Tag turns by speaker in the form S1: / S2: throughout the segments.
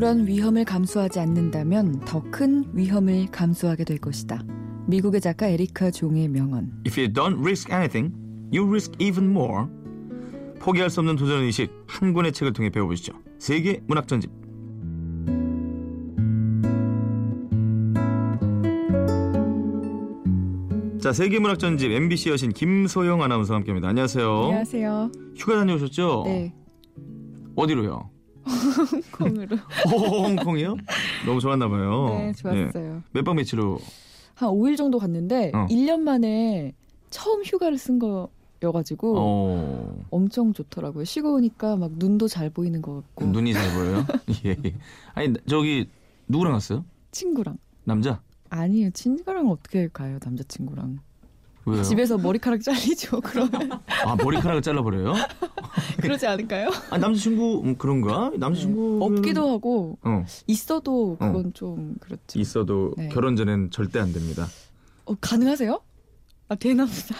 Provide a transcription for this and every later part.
S1: 아무런 위험을 감수하지 않는다면 더 큰 위험을 감수하게 될 것이다. 미국의 작가 에리카 종의 명언.
S2: If you don't risk anything, you risk even more. 포기할 수 없는 도전 의식 한 권의 책을 통해 배워보시죠. 세계 문학 전집. 자, 세계 문학 전집 MBC 여신 김소영 아나운서와 함께합니다. 안녕하세요.
S1: 안녕하세요.
S2: 휴가 다녀오셨죠?
S1: 네,
S2: 어디로요?
S1: 콩으로.
S2: 홍콩이요? 너무 좋았나 봐요.
S1: 네, 좋았어요.
S2: 몇박 며칠로?
S1: 한 5일 정도 갔는데
S2: 어.
S1: 1년 만에 처음 휴가를 쓴 거여가지고
S2: 어.
S1: 엄청 좋더라고요. 쉬고 오니까 막 눈도 잘 보이는 것 같고
S2: 눈이 잘 보여요? 예. 예. 아니 저기 누구랑 갔어요?
S1: 친구랑
S2: 남자?
S1: 아니에요. 친구랑 어떻게 가요? 남자친구랑
S2: 왜요?
S1: 집에서 머리카락 잘리죠. 그러면
S2: 아 머리카락을 잘라버려요?
S1: 그러지 않을까요?
S2: 아 남자친구 음, 그런가? 남자친구
S1: 네. 없기도 하고
S2: 어
S1: 있어도 그건 좀 그렇죠.
S2: 있어도
S1: 네.
S2: 결혼 전엔 절대 안 됩니다.
S1: 어, 가능하세요? 아 되나보다.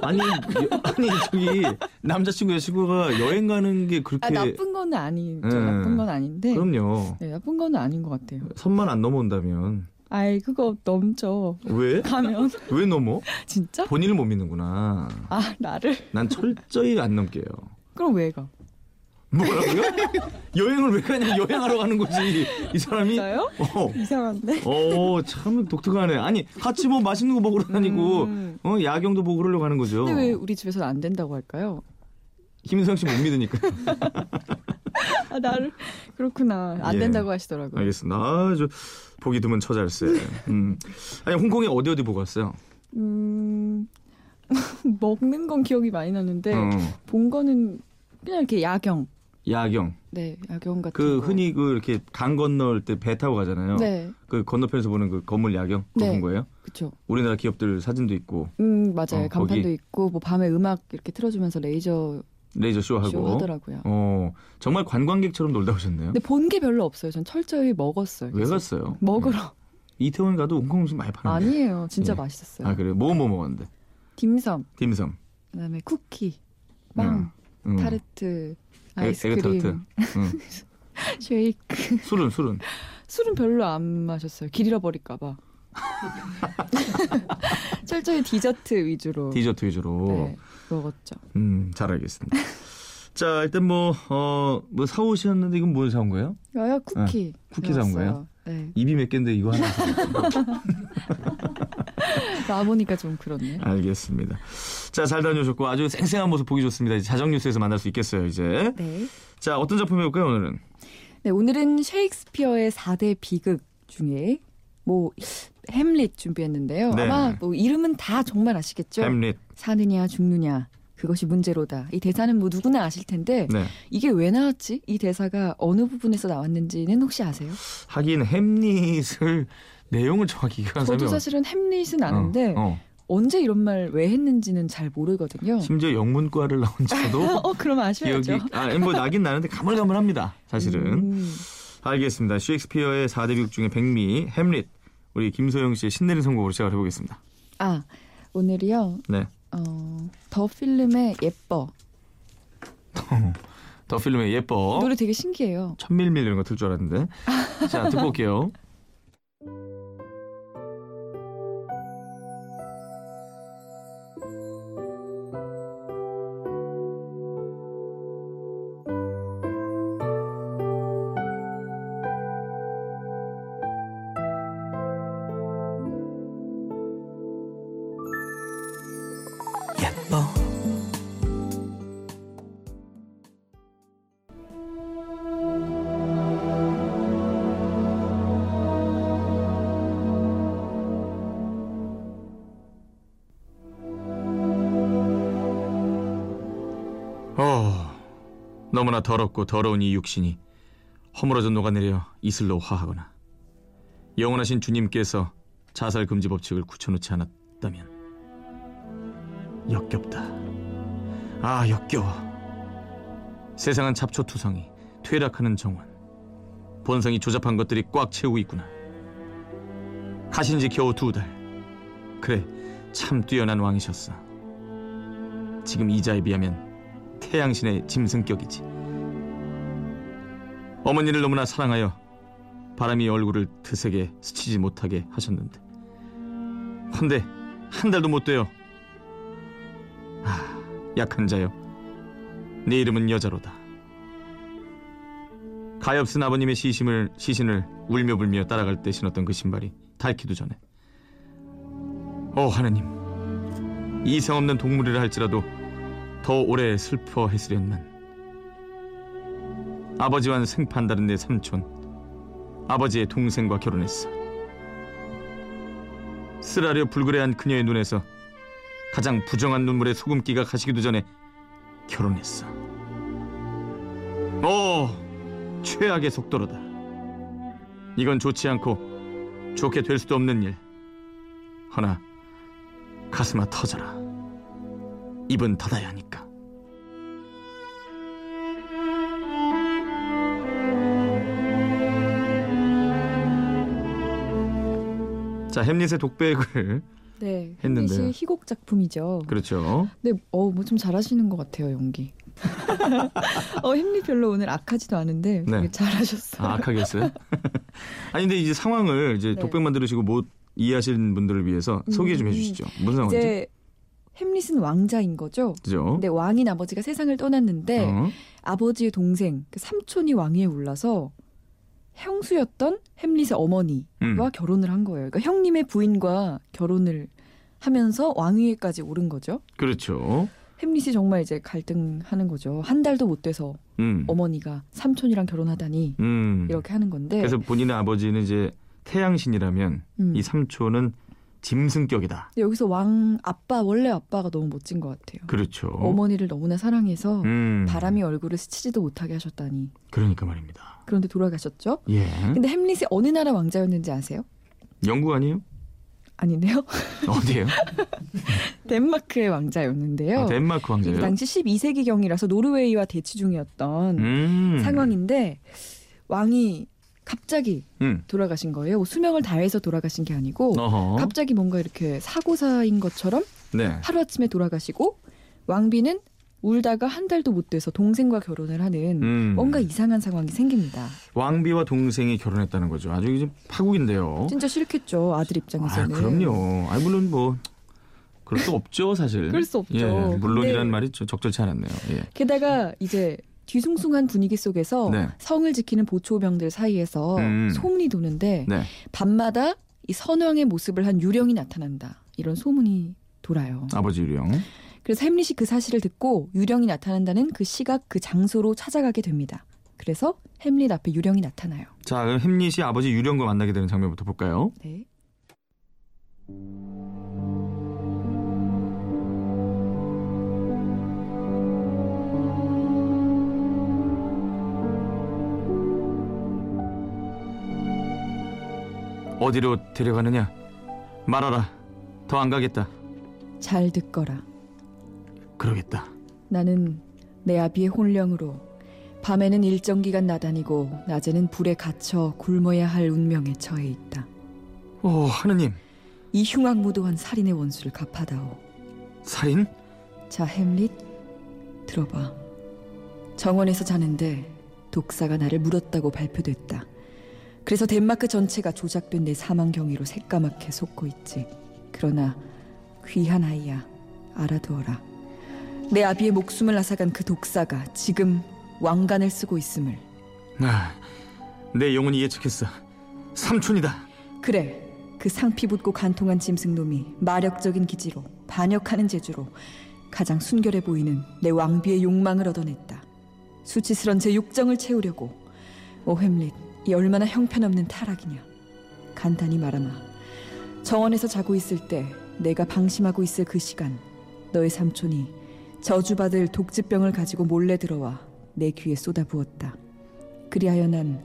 S2: 아니 여- 아니 저기 남자친구 여자친구가 여행 가는 게 그렇게
S1: 아 나쁜 건 아니죠.
S2: 네.
S1: 나쁜 건 아닌데.
S2: 그럼요.
S1: 네, 나쁜 건 아닌 것 같아요.
S2: 선만 안 넘어온다면
S1: 아이 그거 넘죠.
S2: 왜?
S1: 가면
S2: 왜 넘어?
S1: 진짜?
S2: 본인을 못 믿는구나.
S1: 아 나를?
S2: 난 철저히 안 넘게요.
S1: 그럼 왜 가?
S2: 뭐라고요? 여행을 왜 가냐? 여행하러 가는 거지. 이 사람이.
S1: 진짜요?
S2: 어.
S1: 이상한데?
S2: 어, 참 독특하네. 아니, 같이 뭐 맛있는 거 먹으러 다니고,
S1: 음.
S2: 어, 야경도 보고 그러려고 하는 거죠.
S1: 근데 왜 우리 집에서는 안 된다고 할까요?
S2: 김인성 씨 못 믿으니까.
S1: 아 나를 그렇구나 안
S2: 예.
S1: 된다고 하시더라고요.
S2: 알겠습니다. 아, 저, 보기 드문 처잘세. 음. 아니, 홍콩에 어디 어디 보고 왔어요?
S1: 음 먹는 건 기억이 많이 나는데
S2: 어,
S1: 본 거는 그냥 이렇게 야경.
S2: 야경.
S1: 네 야경 같은
S2: 그
S1: 거.
S2: 흔히 그 이렇게 강 건널 때 배 타고 가잖아요.
S1: 네
S2: 그 건너편에서 보는 그 건물 야경. 그거
S1: 네.
S2: 본 거예요?
S1: 그쵸.
S2: 우리나라 기업들 사진도 있고,
S1: 음 맞아요
S2: 어,
S1: 간판도
S2: 거기.
S1: 있고 뭐 밤에 음악 이렇게 틀어주면서 레이저
S2: 레이저 쇼 하고.
S1: 쇼 하더라고요.
S2: 어, 정말 관광객처럼 놀다 오셨네요.
S1: 근데 본 게 별로 없어요. 전 철저히 먹었어요.
S2: 왜. 갔어요?
S1: 먹으러.
S2: 이태원 가도 홍콩 음식 많이 파는데.
S1: 아니에요. 진짜
S2: 예.
S1: 맛있었어요.
S2: 아, 그래요? 뭐, 뭐 먹었는데?
S1: 딤섬
S2: 딤섬.
S1: 그다음에 쿠키, 빵,
S2: 응. 응.
S1: 타르트,
S2: 에-
S1: 아이스크림,
S2: 에그 타르트. 응.
S1: 쉐이크.
S2: 술은, 술은.
S1: 술은 별로 안 마셨어요. 길 잃어버릴까 봐. 철저히 디저트 위주로
S2: 디저트 위주로.
S1: 네, 먹었죠.
S2: 음, 잘 알겠습니다. 자, 일단 뭐, 어, 뭐 사오셨는데 이건 뭘 사온 거예요?
S1: 여야 쿠키.
S2: 쿠키 사온 거예요?
S1: 네.
S2: 입이 몇 개인데 이거 하나.
S1: 나보니까 좀 그렇네.
S2: 알겠습니다. 자, 잘 다녀오셨고 아주 쌩쌩한 모습 보기 좋습니다. 자정 뉴스에서 만날 수 있겠어요, 이제.
S1: 네.
S2: 자, 어떤 작품 해볼까요, 오늘은?
S1: 네, 오늘은 셰익스피어의 4대 비극 중에 뭐 햄릿 준비했는데요.
S2: 네.
S1: 아마 뭐 이름은 다 정말 아시겠죠?
S2: 햄릿.
S1: 사느냐 죽느냐 그것이 문제로다. 이 대사는 뭐 누구나 아실 텐데
S2: 네.
S1: 이게 왜 나왔지? 이 대사가 어느 부분에서 나왔는지는 혹시 아세요?
S2: 하긴 햄릿을 내용을 정확히 기억하는
S1: 저도
S2: 사람이
S1: 사실은 햄릿은 아는데
S2: 어, 어.
S1: 언제 이런 말 왜 했는지는 잘 모르거든요.
S2: 심지어 영문과를 나온 저도
S1: 어, 그럼 아셔야죠.
S2: 기억이 아, 뭐 나긴 나는데 가물가물합니다. 사실은.
S1: 음,
S2: 알겠습니다. 셰익스피어의 4대 비극 중에 백미 햄릿 우리 김소영 씨의 신내린 선곡으로 시작을 해보겠습니다.
S1: 아 오늘이요.
S2: 네.
S1: 어, 더 필름의 예뻐
S2: 더 필름의 예뻐.
S1: 노래 되게 신기해요.
S2: 천밀밀 이런 거틀줄 알았는데. 자 듣고 올게요. 너무나 더럽고 더러운 이 육신이 허물어져 녹아내려 이슬로 화하거나 영원하신 주님께서 자살 금지 법칙을 굳혀놓지 않았다면 역겹다. 아 역겨워. 세상은 잡초투성이 퇴락하는 정원 본성이 조잡한 것들이 꽉 채우고 있구나. 가신 지 겨우 두 달. 그래 참 뛰어난 왕이셨어. 지금 이자에 비하면 태양신의 짐승격이지. 어머니를 너무나 사랑하여 바람이 얼굴을 드세게 스치지 못하게 하셨는데 헌데 한 달도 못 돼요. 아, 약한 자여. 네 이름은 여자로다. 가엾은 아버님의 시심을 시신을 울며 불며 따라갈 때 신었던 그 신발이 닳기도 전에. 오 하나님, 이성 없는 동물이라 할지라도 더 오래 슬퍼했으련만. 아버지와는 생판 다른 내 삼촌, 아버지의 동생과 결혼했어. 쓰라려 불그레한 그녀의 눈에서 가장 부정한 눈물에 소금기가 가시기도 전에 결혼했어. 오, 최악의 속도로다. 이건 좋지 않고 좋게 될 수도 없는 일. 허나 가슴아 터져라. 입은 닫아야 하니까. 자, 햄릿의 독백을
S1: 네,
S2: 했는데요.
S1: 햄릿이 희곡 작품이죠.
S2: 그렇죠.
S1: 네, 어, 뭐 좀 잘하시는 것 같아요, 연기. 어, 햄릿 별로 오늘 악하지도 않은데
S2: 네.
S1: 잘하셨어요.
S2: 아, 악하게 했어요? 아니 근데 이제 상황을 이제
S1: 네.
S2: 독백만 들으시고 못 이해하시는 분들을 위해서 소개 좀
S1: 음.
S2: 해주시죠. 무슨 상황이지?
S1: 햄릿은 왕자인 거죠.
S2: 그죠?
S1: 근데 왕인 아버지가 세상을 떠났는데
S2: 어?
S1: 아버지의 동생, 그 삼촌이 왕위에 올라서 형수였던 햄릿의 어머니와
S2: 음.
S1: 결혼을 한 거예요. 그러니까 형님의 부인과 결혼을 하면서 왕위에까지 오른 거죠.
S2: 그렇죠.
S1: 햄릿이 정말 이제 갈등하는 거죠. 한 달도 못 돼서
S2: 음.
S1: 어머니가 삼촌이랑 결혼하다니
S2: 음.
S1: 이렇게 하는 건데.
S2: 그래서 본인의 아버지는 이제 태양신이라면
S1: 음.
S2: 이 삼촌은 짐승격이다.
S1: 여기서 왕 아빠 원래 아빠가 너무 멋진 것 같아요.
S2: 그렇죠.
S1: 어머니를 너무나 사랑해서
S2: 음.
S1: 바람이 얼굴을 스치지도 못하게 하셨다니.
S2: 그러니까 말입니다.
S1: 그런데 돌아가셨죠.
S2: 예.
S1: 근데 햄릿이 어느 나라 왕자였는지 아세요?
S2: 영국 아니에요?
S1: 아닌데요.
S2: 어디예요?
S1: 덴마크의 왕자였는데요.
S2: 아, 덴마크 왕자예요.
S1: 당시 12세기경이라서 노르웨이와 대치 중이었던
S2: 음.
S1: 상황인데 왕이 갑자기
S2: 음.
S1: 돌아가신 거예요. 뭐 수명을 다해서 돌아가신 게 아니고
S2: 어허.
S1: 갑자기 뭔가 이렇게 사고사인 것처럼
S2: 네.
S1: 하루아침에 돌아가시고 왕비는 울다가 한 달도 못 돼서 동생과 결혼을 하는
S2: 음.
S1: 뭔가 이상한 상황이 생깁니다.
S2: 왕비와 동생이 결혼했다는 거죠. 아주 이제 파국인데요.
S1: 진짜 싫겠죠 아들
S2: 아,
S1: 입장에서는.
S2: 그럼요. 아, 물론 뭐 그럴 수 없죠, 사실.
S1: 그럴 수 없죠.
S2: 예, 물론이란 말이 좀 적절치 않았네요. 예.
S1: 게다가 이제 뒤숭숭한 분위기 속에서
S2: 네.
S1: 성을 지키는 보초병들 사이에서
S2: 음.
S1: 소문이 도는데
S2: 네.
S1: 밤마다 이 선왕의 모습을 한 유령이 나타난다. 이런 소문이 돌아요.
S2: 아버지 유령.
S1: 그래서 햄릿이 그 사실을 듣고 유령이 나타난다는 그 시각 그 장소로 찾아가게 됩니다. 그래서 햄릿 앞에 유령이 나타나요.
S2: 자, 그럼 햄릿이 아버지 유령과 만나게 되는 장면부터 볼까요?
S1: 네.
S2: 어디로 데려가느냐? 말하라. 더 안 가겠다.
S1: 잘 듣거라.
S2: 그러겠다.
S1: 나는 내 아비의 혼령으로 밤에는 일정 기간 나다니고 낮에는 불에 갇혀 굶어야 할 운명에 처해 있다.
S2: 오, 하느님.
S1: 이 흉악무도한 살인의 원수를 갚아다오.
S2: 살인?
S1: 자, 햄릿, 들어봐. 정원에서 자는데 독사가 나를 물었다고 발표됐다. 그래서 덴마크 전체가 조작된 내 사망 경위로 새까맣게 속고 있지. 그러나 귀한 아이야, 알아두어라. 내 아비의 목숨을 앗아간 그 독사가 지금 왕관을 쓰고 있음을.
S2: 아, 내 영혼이 예측했어. 삼촌이다.
S1: 그래, 그 상피 붙고 간통한 짐승 놈이 마력적인 기지로 반역하는 재주로 가장 순결해 보이는 내 왕비의 욕망을 얻어냈다. 수치스런 제 욕정을 채우려고 오 햄릿, 이 얼마나 형편없는 타락이냐. 간단히 말하마. 정원에서 자고 있을 때 내가 방심하고 있을 그 시간 너의 삼촌이 저주받을 독지병을 가지고 몰래 들어와 내 귀에 쏟아부었다. 그리하여 난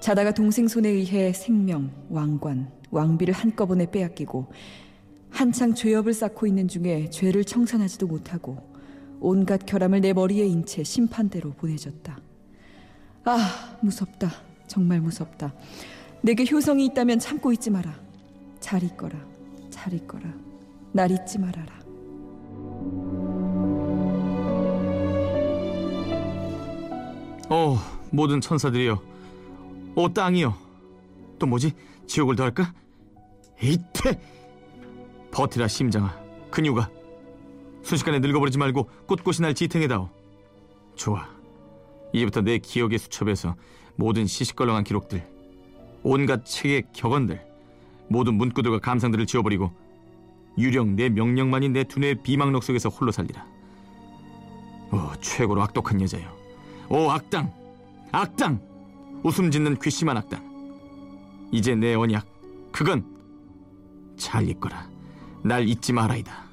S1: 자다가 동생 손에 의해 생명, 왕관, 왕비를 한꺼번에 빼앗기고 한창 죄업을 쌓고 있는 중에 죄를 청산하지도 못하고 온갖 결함을 내 머리에 인 채 심판대로 보내졌다. 아, 무섭다. 정말 무섭다. 내게 효성이 있다면 참고 있지 마라. 잘 있거라. 잘 있거라. 날 잊지 말아라.
S2: 오, 모든 천사들이여. 오 땅이요. 또 뭐지? 지옥을 더할까? 이태 버티라 심장아 근육아 순식간에 늙어버리지 말고 꼿꼿이 날 지탱해다오. 좋아. 이제부터 내 기억의 수첩에서 모든 시시껄렁한 기록들, 온갖 책의 격언들, 모든 문구들과 감상들을 지워버리고 유령 내 명령만이 내 두뇌의 비망록 속에서 홀로 살리라. 오, 최고로 악독한 여자요. 오, 악당! 악당! 웃음 짓는 괘씸한 악당. 이제 내 언약, 그건 잘 잊거라. 날 잊지 말아이다.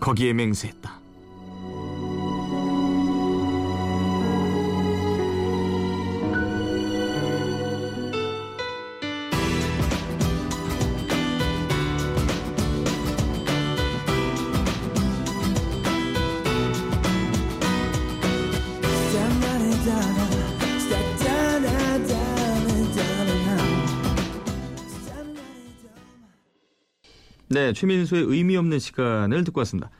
S2: 거기에 맹세했다. 네, 최민수의 의미 없는 시간을 듣고 왔습니다.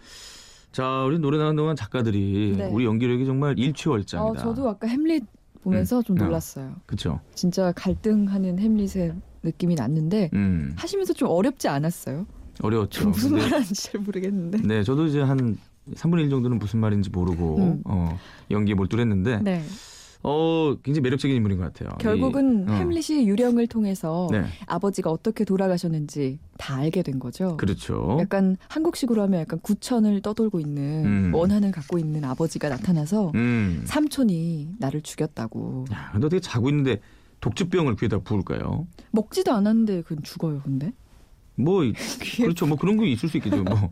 S2: 자, 우리 노래 나가는 동안 작가들이
S1: 네.
S2: 우리 연기력이 정말
S1: 어,
S2: 일취월장이다.
S1: 저도 아까 햄릿 보면서
S2: 음.
S1: 좀
S2: 어.
S1: 놀랐어요.
S2: 그렇죠.
S1: 진짜 갈등하는 햄릿의 느낌이 났는데
S2: 음,
S1: 하시면서 좀 어렵지 않았어요?
S2: 어려웠죠.
S1: 무슨
S2: 근데
S1: 말하는지 잘 모르겠는데.
S2: 네, 저도 이제 한 3분의 1 정도는 무슨 말인지 모르고
S1: 음.
S2: 어, 연기에 몰두했는데
S1: 네.
S2: 어, 굉장히 매력적인 인물인 것 같아요.
S1: 결국은
S2: 이, 어,
S1: 햄릿이 유령을 통해서
S2: 네,
S1: 아버지가 어떻게 돌아가셨는지 다 알게 된 거죠.
S2: 그렇죠.
S1: 약간 한국식으로 하면 약간 구천을 떠돌고 있는
S2: 음.
S1: 원한을 갖고 있는 아버지가 나타나서
S2: 음.
S1: 삼촌이 나를 죽였다고
S2: 야, 근데 어떻게 자고 있는데 독주병을 귀에다 부을까요?
S1: 먹지도 않았는데 그건 죽어요 근데
S2: 뭐 이- 그렇죠. 뭐 그런 거 있을 수 있겠죠. 뭐.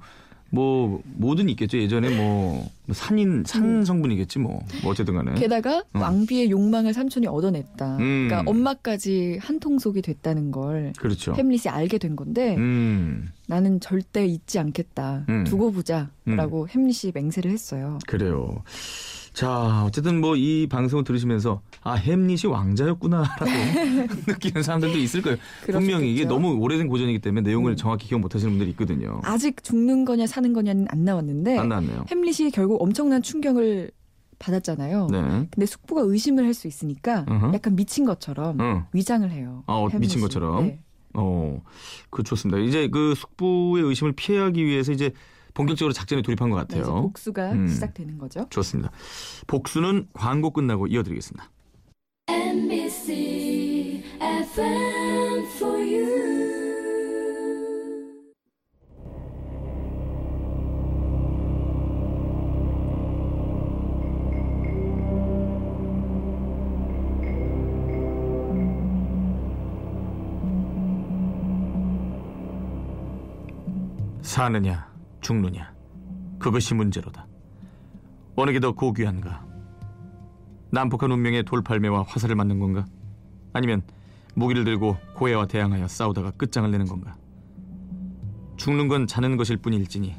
S2: 뭐 뭐든 있겠죠. 예전에 뭐 산인 산 성분이겠지 뭐. 뭐 어쨌든 간에.
S1: 게다가
S2: 어.
S1: 왕비의 욕망을 삼촌이 얻어냈다
S2: 음.
S1: 그러니까 엄마까지 한 통속이 됐다는 걸
S2: 그렇죠.
S1: 햄릿이 알게 된 건데
S2: 음.
S1: 나는 절대 잊지 않겠다
S2: 음.
S1: 두고 보자라고 햄릿이 맹세를 했어요
S2: 그래요. 자, 어쨌든 뭐 이 방송을 들으시면서 아, 햄릿이 왕자였구나라고 느끼는 사람들도 있을 거예요. 분명히 이게. 너무 오래된 고전이기 때문에 내용을
S1: 음.
S2: 정확히 기억 못 하시는 분들이 있거든요.
S1: 아직 죽는 거냐 사는 거냐는 안 나왔는데
S2: 안 나왔네요.
S1: 햄릿이 결국 엄청난 충격을 받았잖아요.
S2: 네.
S1: 근데 숙부가 의심을 할 수 있으니까
S2: 어허.
S1: 약간 미친 것처럼
S2: 어.
S1: 위장을 해요.
S2: 아, 어. 미친 것처럼?
S1: 네.
S2: 어. 그 좋습니다. 이제 그 숙부의 의심을 피하기 위해서 이제 본격적으로 작전에 돌입한 것
S1: 네,
S2: 같아요.
S1: 복수가
S2: 음.
S1: 시작되는 거죠.
S2: 좋습니다. 복수는 광고 끝나고 이어드리겠습니다.
S3: NBC FM for you.
S2: 사느냐 죽느냐 그것이 문제로다. 어느 게 더 고귀한가? 난폭한 운명의 돌팔매와 화살을 맞는 건가? 아니면 무기를 들고 고해와 대항하여 싸우다가 끝장을 내는 건가? 죽는 건 자는 것일 뿐일지니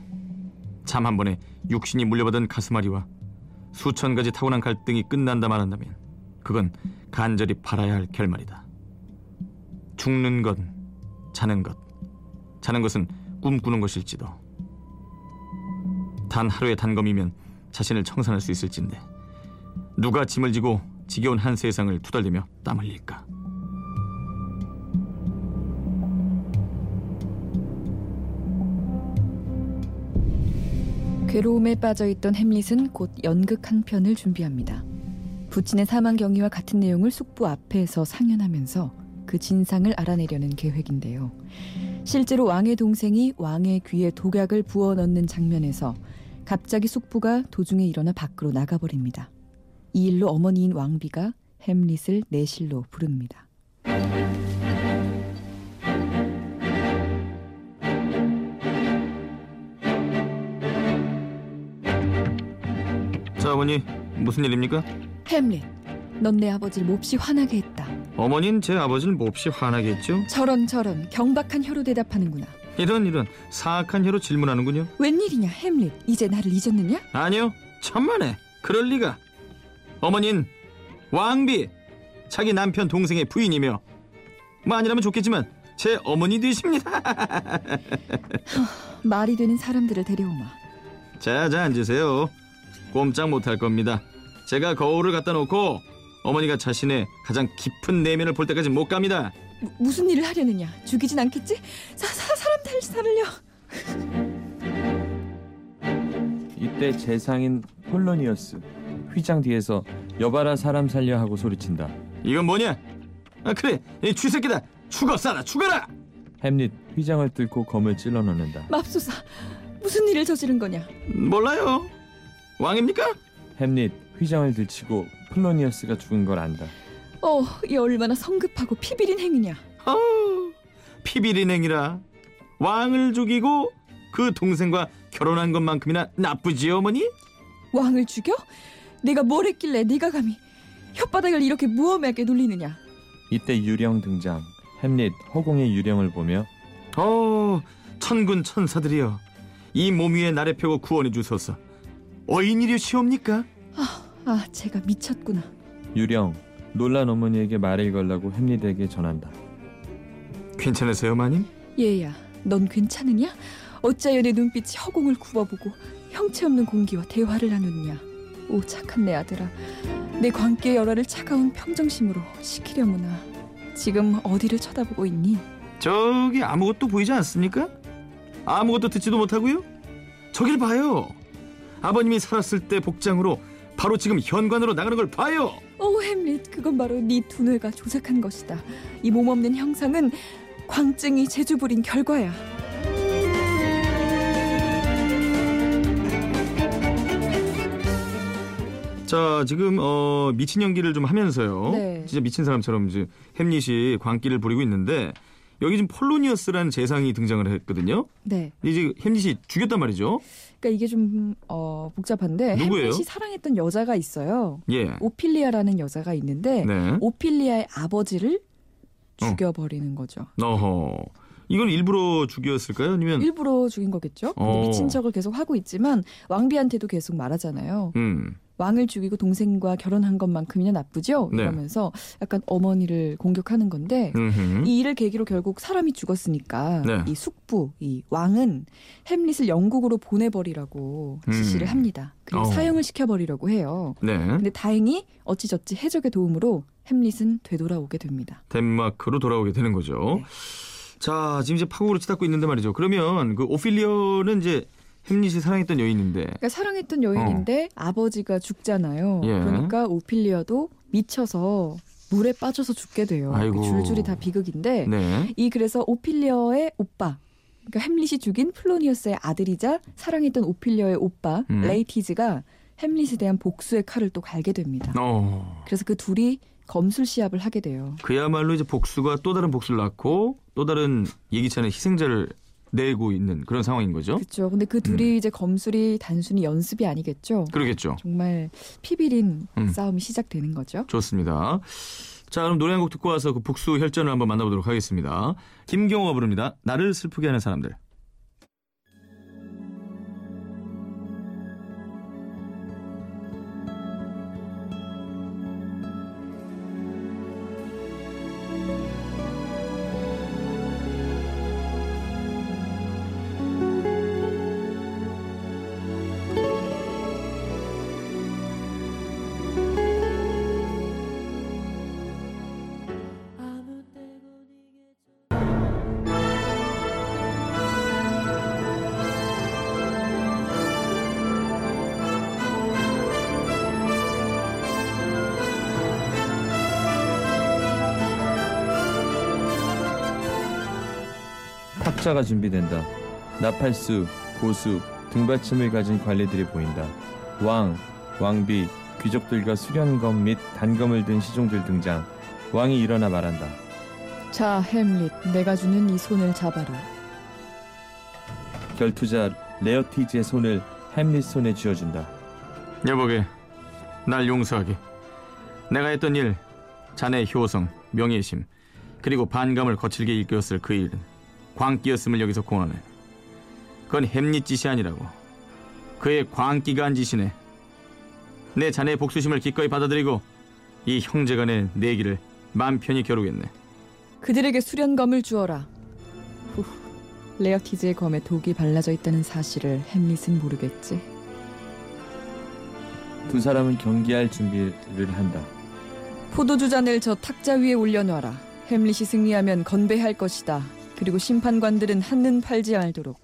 S2: 잠 한 번에 육신이 물려받은 가슴앓이와 수천 가지 타고난 갈등이 끝난다 말한다면 그건 간절히 바라야 할 결말이다. 죽는 것, 자는 것, 자는 것은 꿈꾸는 것일지도 단 하루의 단검이면 자신을 청산할 수 있을진데 누가 짐을 지고 지겨운 한 세상을 투덜대며 땀 흘릴까
S1: 괴로움에 빠져있던 햄릿은 곧 연극 한 편을 준비합니다. 부친의 사망 경위와 같은 내용을 숙부 앞에서 상연하면서 그 진상을 알아내려는 계획인데요. 실제로 왕의 동생이 왕의 귀에 독약을 부어 넣는 장면에서 갑자기 숙부가 도중에 일어나 밖으로 나가버립니다. 이 일로 어머니인 왕비가 햄릿을 내실로 부릅니다.
S2: 자 어머니 무슨 일입니까?
S1: 햄릿, 넌 내 아버지를 몹시 화나게 했다.
S2: 어머니는 제 아버지를 몹시 화나겠죠?
S1: 저런 저런 경박한 혀로 대답하는구나.
S2: 이런 이런 사악한 혀로 질문하는군요
S1: 웬일이냐 햄릿, 이제 나를 잊었느냐?
S2: 아니요 천만에 그럴 리가 어머닌 왕비 자기 남편 동생의 부인이며 뭐 아니라면 좋겠지만 제 어머니 되십니다
S1: 말이 되는 사람들을 데려오마.
S2: 자, 자 앉으세요. 꼼짝 못할 겁니다. 제가 거울을 갖다 놓고 어머니가 자신의 가장 깊은 내면을 볼 때까지 못 갑니다.
S1: 무, 무슨 일을 하려느냐? 죽이진 않겠지? 사, 사 사람들 살려.
S4: 이때 재상인 폴로니어스 휘장 뒤에서 여봐라 사람 살려 하고 소리친다.
S2: 이건 뭐냐? 아 그래, 이 쥐새끼다. 죽어 싸라, 죽어라.
S4: 햄릿 휘장을 뚫고 검을 찔러 넣는다.
S1: 맙소사. 무슨 일을 저지른 거냐?
S2: 몰라요. 왕입니까?
S4: 햄릿 휘장을 들치고 폴로니어스가 죽은 걸 안다.
S1: 어, 이 얼마나 성급하고 피비린 행위냐?
S2: 어, 피비린행이라 왕을 죽이고 그 동생과 결혼한 것만큼이나 나쁘지요, 어머니?
S1: 왕을 죽여? 내가 뭘 했길래 네가 감히 혓바닥을 이렇게 무엄하게 놀리느냐?
S4: 이때 유령 등장. 햄릿 허공의 유령을 보며
S2: 어, 천군 천사들이여, 이 몸 위에 나를 펴고 구원해 주소서. 어인일이 시옵니까?
S1: 아, 제가 미쳤구나.
S4: 유령 놀란 어머니에게 말을 걸라고 햄릿에게 전한다.
S2: 괜찮으세요, 마님?
S1: 얘야, 넌 괜찮으냐? 어찌하여 내 눈빛이 허공을 굽어보고 형체 없는 공기와 대화를 나누느냐? 오 착한 내 아들아, 내 광기의 열화를 차가운 평정심으로 식히려무나. 지금 어디를 쳐다보고 있니?
S2: 저기 아무것도 보이지 않습니까? 아무것도 듣지도 못하고요? 저길 봐요. 아버님이 살았을 때 복장으로 바로 지금 현관으로 나가는 걸 봐요.
S1: 오 햄릿, 그건 바로 네 두뇌가 조작한 것이다. 이 몸 없는 형상은 광증이 재주 부린 결과야.
S2: 자, 지금 어, 미친 연기를 좀 하면서요.
S1: 네.
S2: 진짜 미친 사람처럼 이제 햄릿이 광기를 부리고 있는데 여기 지금 폴로니어스라는 재상이 등장을 했거든요.
S1: 네.
S2: 이제 햄릿이 죽였단 말이죠.
S1: 그러니까 이게 좀 어, 복잡한데
S2: 누구예요?
S1: 햄릿이 사랑했던 여자가 있어요.
S2: 예.
S1: 오필리아라는 여자가 있는데
S2: 네.
S1: 오필리아의 아버지를
S2: 어.
S1: 죽여버리는 거죠.
S2: 어허. 이걸 일부러 죽였을까요? 아니면
S1: 일부러 죽인 거겠죠.
S2: 어.
S1: 미친 척을 계속 하고 있지만 왕비한테도 계속 말하잖아요.
S2: 음.
S1: 왕을 죽이고 동생과 결혼한 것만큼이나 나쁘죠.
S2: 네.
S1: 이러면서 약간 어머니를 공격하는 건데
S2: 음흠.
S1: 이 일을 계기로 결국 사람이 죽었으니까
S2: 네.
S1: 이 숙부, 이 왕은 햄릿을 영국으로 보내버리라고
S2: 음.
S1: 지시를 합니다. 그리고
S2: 어.
S1: 사형을 시켜버리려고 해요.
S2: 네.
S1: 근데 다행히 어찌저찌 해적의 도움으로 햄릿은 되돌아오게 됩니다.
S2: 덴마크로 돌아오게 되는 거죠.
S1: 네.
S2: 자, 지금 이제 파국으로 치닫고 있는데 말이죠. 그러면 그 오피리어는 이제 햄릿이 사랑했던 여인인데
S1: 그러니까 사랑했던 여인인데 아버지가 죽잖아요.
S2: 어. 예.
S1: 그러니까 오필리아도 미쳐서 물에 빠져서 죽게 돼요.
S2: 아이고.
S1: 줄줄이 다 비극인데
S2: 네.
S1: 이 그래서 오필리어의 오빠 그러니까 햄릿이 죽인 폴로니어스의 아들이자 사랑했던 오필리어의 오빠
S2: 음.
S1: 레어티즈가 햄릿에 대한 복수의 칼을 또 갈게 됩니다.
S2: 어.
S1: 그래서 그 둘이 검술 시합을 하게 돼요.
S2: 그야말로 이제 복수가 또 다른 복수를 낳고 또 다른 예기치 않은 희생자를 내고 있는 그런 상황인 거죠.
S1: 그렇죠. 근데 그 둘이 이제 검술이 단순히 연습이 아니겠죠.
S2: 그러겠죠.
S1: 정말 피비린
S2: 음.
S1: 싸움이 시작되는 거죠.
S2: 좋습니다. 자, 그럼 노래 한 곡 듣고 와서 그 복수 혈전을 한번 만나보도록 하겠습니다. 김경호가 부릅니다. 나를 슬프게 하는 사람들.
S4: 탁자가 준비된다. 나팔수, 고수, 등받침을 가진 관리들이 보인다. 왕, 왕비, 귀족들과 수련검 및 단검을 든 시종들 등장. 왕이 일어나 말한다.
S1: 자, 햄릿, 내가 주는 이 손을 잡아라.
S4: 결투자 레어티즈의 손을 햄릿 손에 쥐어준다.
S2: 여보게, 날 용서하게. 내가 했던 일, 자네의 효성, 명예심, 그리고 반감을 거칠게 일깨웠을 그 일은 광기였음을 여기서 공언해. 그건 햄릿 짓이 아니라고. 그의 광기가 한 짓이네. 내 자네의 복수심을 기꺼이 받아들이고 이 형제간의 내기를 맘 편히 겨루겠네.
S1: 그들에게 수련검을 주어라. 후, 레어티즈의 검에 독이 발라져 있다는 사실을 햄릿은 모르겠지.
S4: 두 사람은 경기할 준비를 한다.
S1: 포도주 잔을 저 탁자 위에 올려놔라. 햄릿이 승리하면 건배할 것이다. 그리고 심판관들은 한눈 팔지 말도록.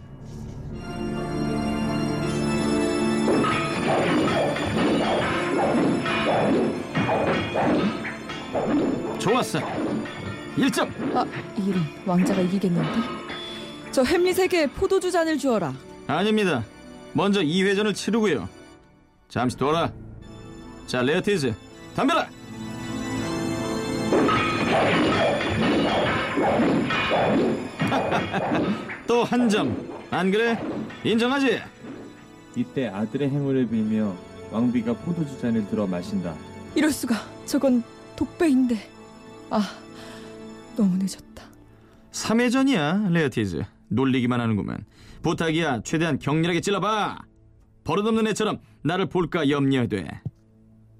S2: 좋았어. 1점.
S1: 아, 이런 왕자가 이기겠는데? 저 햄릿에게 포도주 잔을 주어라.
S2: 아닙니다. 먼저 2회전을 치르고요. 잠시 돌아. 자, 레어티즈, 덤벼라. 또 한 점. 안 그래? 인정하지?
S4: 이때 아들의 행운을 빌며 왕비가 포도주 잔을 들어 마신다.
S1: 이럴 수가. 저건 독배인데. 아, 너무 늦었다.
S2: 3회전이야, 레어티즈. 놀리기만 하는구만. 부탁이야, 최대한 격렬하게 찔러봐. 버릇없는 애처럼 나를 볼까 염려돼.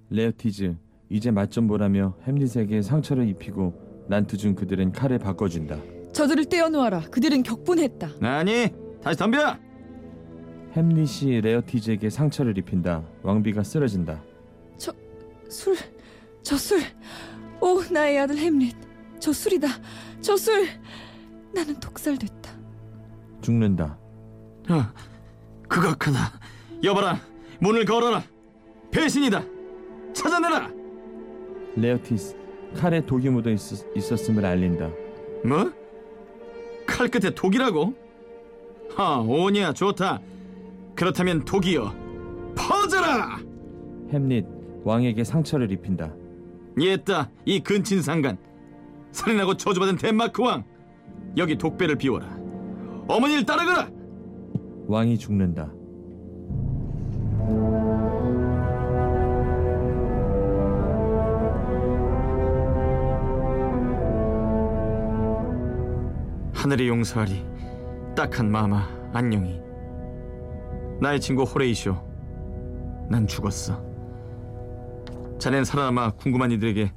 S4: 레어티즈 이제 맛 좀 보라며 햄릿에게 상처를 입히고 난투 중 그들은 칼을 바꿔쥔다.
S1: 저들을 떼어놓아라. 그들은 격분했다.
S2: 아니, 다시 덤벼.
S4: 햄릿이 레어티즈에게 상처를 입힌다. 왕비가 쓰러진다.
S1: 술, 저 술. 오, 나의 아들 햄릿. 저 술이다. 저 술. 나는 독살됐다.
S4: 죽는다.
S2: 아, 극악하다. 여봐라, 문을 걸어라. 배신이다. 찾아내라.
S4: 레어티스 칼에 독이 묻어 있었, 있었음을 알린다.
S2: 뭐? 칼 끝에 독이라고? 하, 오냐, 좋다. 그렇다면 독이여, 퍼져라!
S4: 햄릿 왕에게 상처를 입힌다.
S2: 옛다, 이 근친상간. 살인하고 저주받은 덴마크 왕. 여기 독배를 비워라. 어머니를 따르거라.
S4: 왕이 죽는다.
S2: 하늘이 용서하리. 딱한 마마 안녕히. 나의 친구 호레이쇼. 난 죽었어. 자넨 살아남아 궁금한 이들에게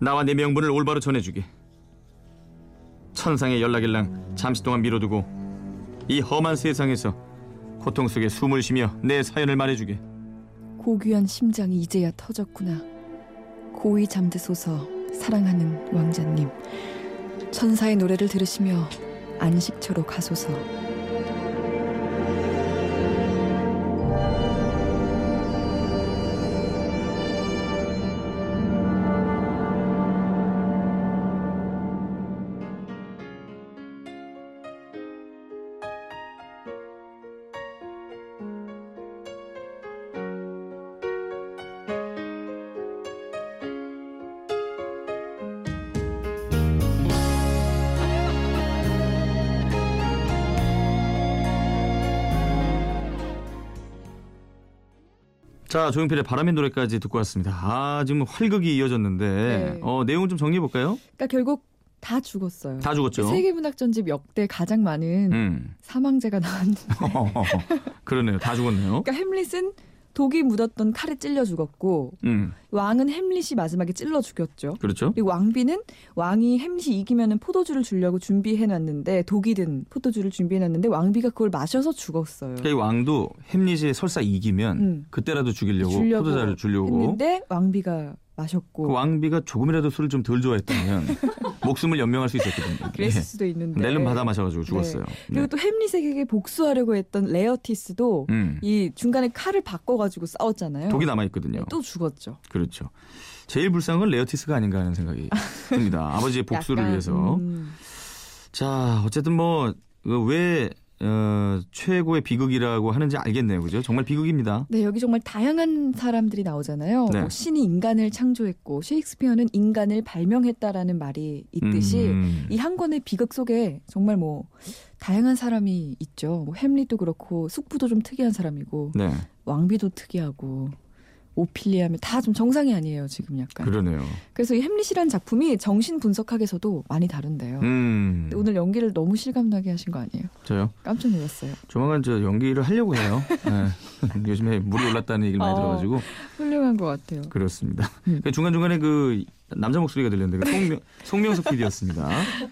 S2: 나와 내 명분을 올바로 전해주게. 천상의 연락일랑 잠시 동안 미뤄두고 이 험한 세상에서 고통 속에 숨을 쉬며 내 사연을 말해주게.
S1: 고귀한 심장이 이제야 터졌구나. 고이 잠드소서 사랑하는 왕자님. 천사의 노래를 들으시며 안식처로 가소서.
S2: 자 조용필의 바람의 노래까지 듣고 왔습니다. 아 지금 활극이 이어졌는데
S1: 네.
S2: 어, 내용 좀 정리해 볼까요?
S1: 그러니까 결국 다 죽었어요.
S2: 다 죽었죠.
S1: 세계문학 전집 역대 가장 많은
S2: 음.
S1: 사망자가 나왔는데
S2: 그러네요. 다 죽었네요.
S1: 그러니까 햄릿은 독이 묻었던 칼에 찔려 죽었고
S2: 음.
S1: 왕은 햄릿이 마지막에 찔러 죽였죠.
S2: 그렇죠.
S1: 그리고 왕비는 왕이 햄릿이 이기면은 포도주를 주려고 준비해 놨는데 독이 든 포도주를 준비해 놨는데 왕비가 그걸 마셔서 죽었어요.
S2: 그러니까 이 왕도 햄릿이 설사 이기면
S1: 음.
S2: 그때라도 죽이려고,
S1: 주려고
S2: 포도주를 주려고
S1: 했는데 왕비가 마셨고
S2: 그 왕비가 조금이라도 술을 좀 덜 좋아했다면 목숨을 연명할 수 있었거든요.
S1: 그랬을
S2: 예.
S1: 수도 있는데
S2: 낼름 받아 마셔가지고 죽었어요.
S1: 그리고
S2: 네.
S1: 또 햄릿에게 복수하려고 했던 레어티스도
S2: 음.
S1: 이 중간에 칼을 바꿔가지고 싸웠잖아요.
S2: 독이 남아 있거든요.
S1: 또 죽었죠.
S2: 그렇죠. 제일 불쌍한 건 레어티스가 아닌가 하는 생각이 듭니다. 아버지의 복수를
S1: 약간,
S2: 위해서.
S1: 음,
S2: 자, 어쨌든 뭐 왜 어, 최고의 비극이라고 하는지 알겠네요. 그죠? 정말 비극입니다.
S1: 네, 여기 정말 다양한 사람들이 나오잖아요.
S2: 네.
S1: 뭐 신이 인간을 창조했고 셰익스피어는 인간을 발명했다라는 말이 있듯이
S2: 음.
S1: 이한 권의 비극 속에 정말 뭐 다양한 사람이 있죠. 뭐 햄릿도 그렇고 숙부도 좀 특이한 사람이고
S2: 네,
S1: 왕비도 특이하고 오피리아면 다 좀 정상이 아니에요 지금 약간.
S2: 그러네요.
S1: 그래서 이 햄릿이란 작품이 정신 분석학에서도 많이 다룬대요.
S2: 음,
S1: 오늘 연기를 너무 실감나게 하신 거 아니에요?
S2: 저요.
S1: 깜짝 놀랐어요.
S2: 조만간 저 연기를 하려고 해요. 네. 요즘에 물이 올랐다는 얘기를 많이
S1: 어.
S2: 들어가지고
S1: 훌륭한 것 같아요.
S2: 그렇습니다.
S1: 음.
S2: 중간 중간에 그 남자 목소리가 들렸는데 그 송명, 송명석 PD였습니다.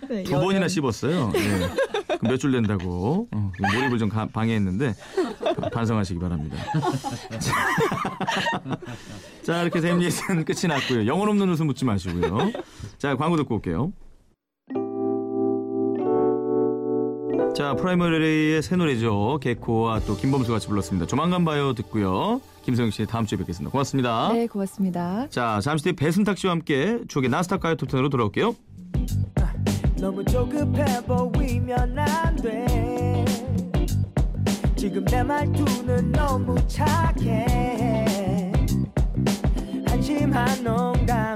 S1: 네,
S2: 두 번이나 씹었어요. 네. 그몇줄 낸다고 어, 몰입을 좀 가- 방해했는데 바- 반성하시기 바랍니다. 자, 자 이렇게 햄릿은 끝이 났고요. 영혼 없는 웃음 묻지 마시고요. 자 광고 듣고 올게요. 자, 프라이머리의 새 노래죠. 개코와 또 김범수 같이 불렀습니다. 조만간 봐요 듣고요. 김소영 씨 다음 주에 뵙겠습니다. 고맙습니다.
S5: 네, 고맙습니다.
S2: 자, 잠시 뒤에 배순탁 씨와 함께 조기 나스닥 가요 톱텐으로 돌아올게요.
S6: 너무 조급해 보이면 안 돼. 지금 내 말투는 너무 착해. 한심한 농담.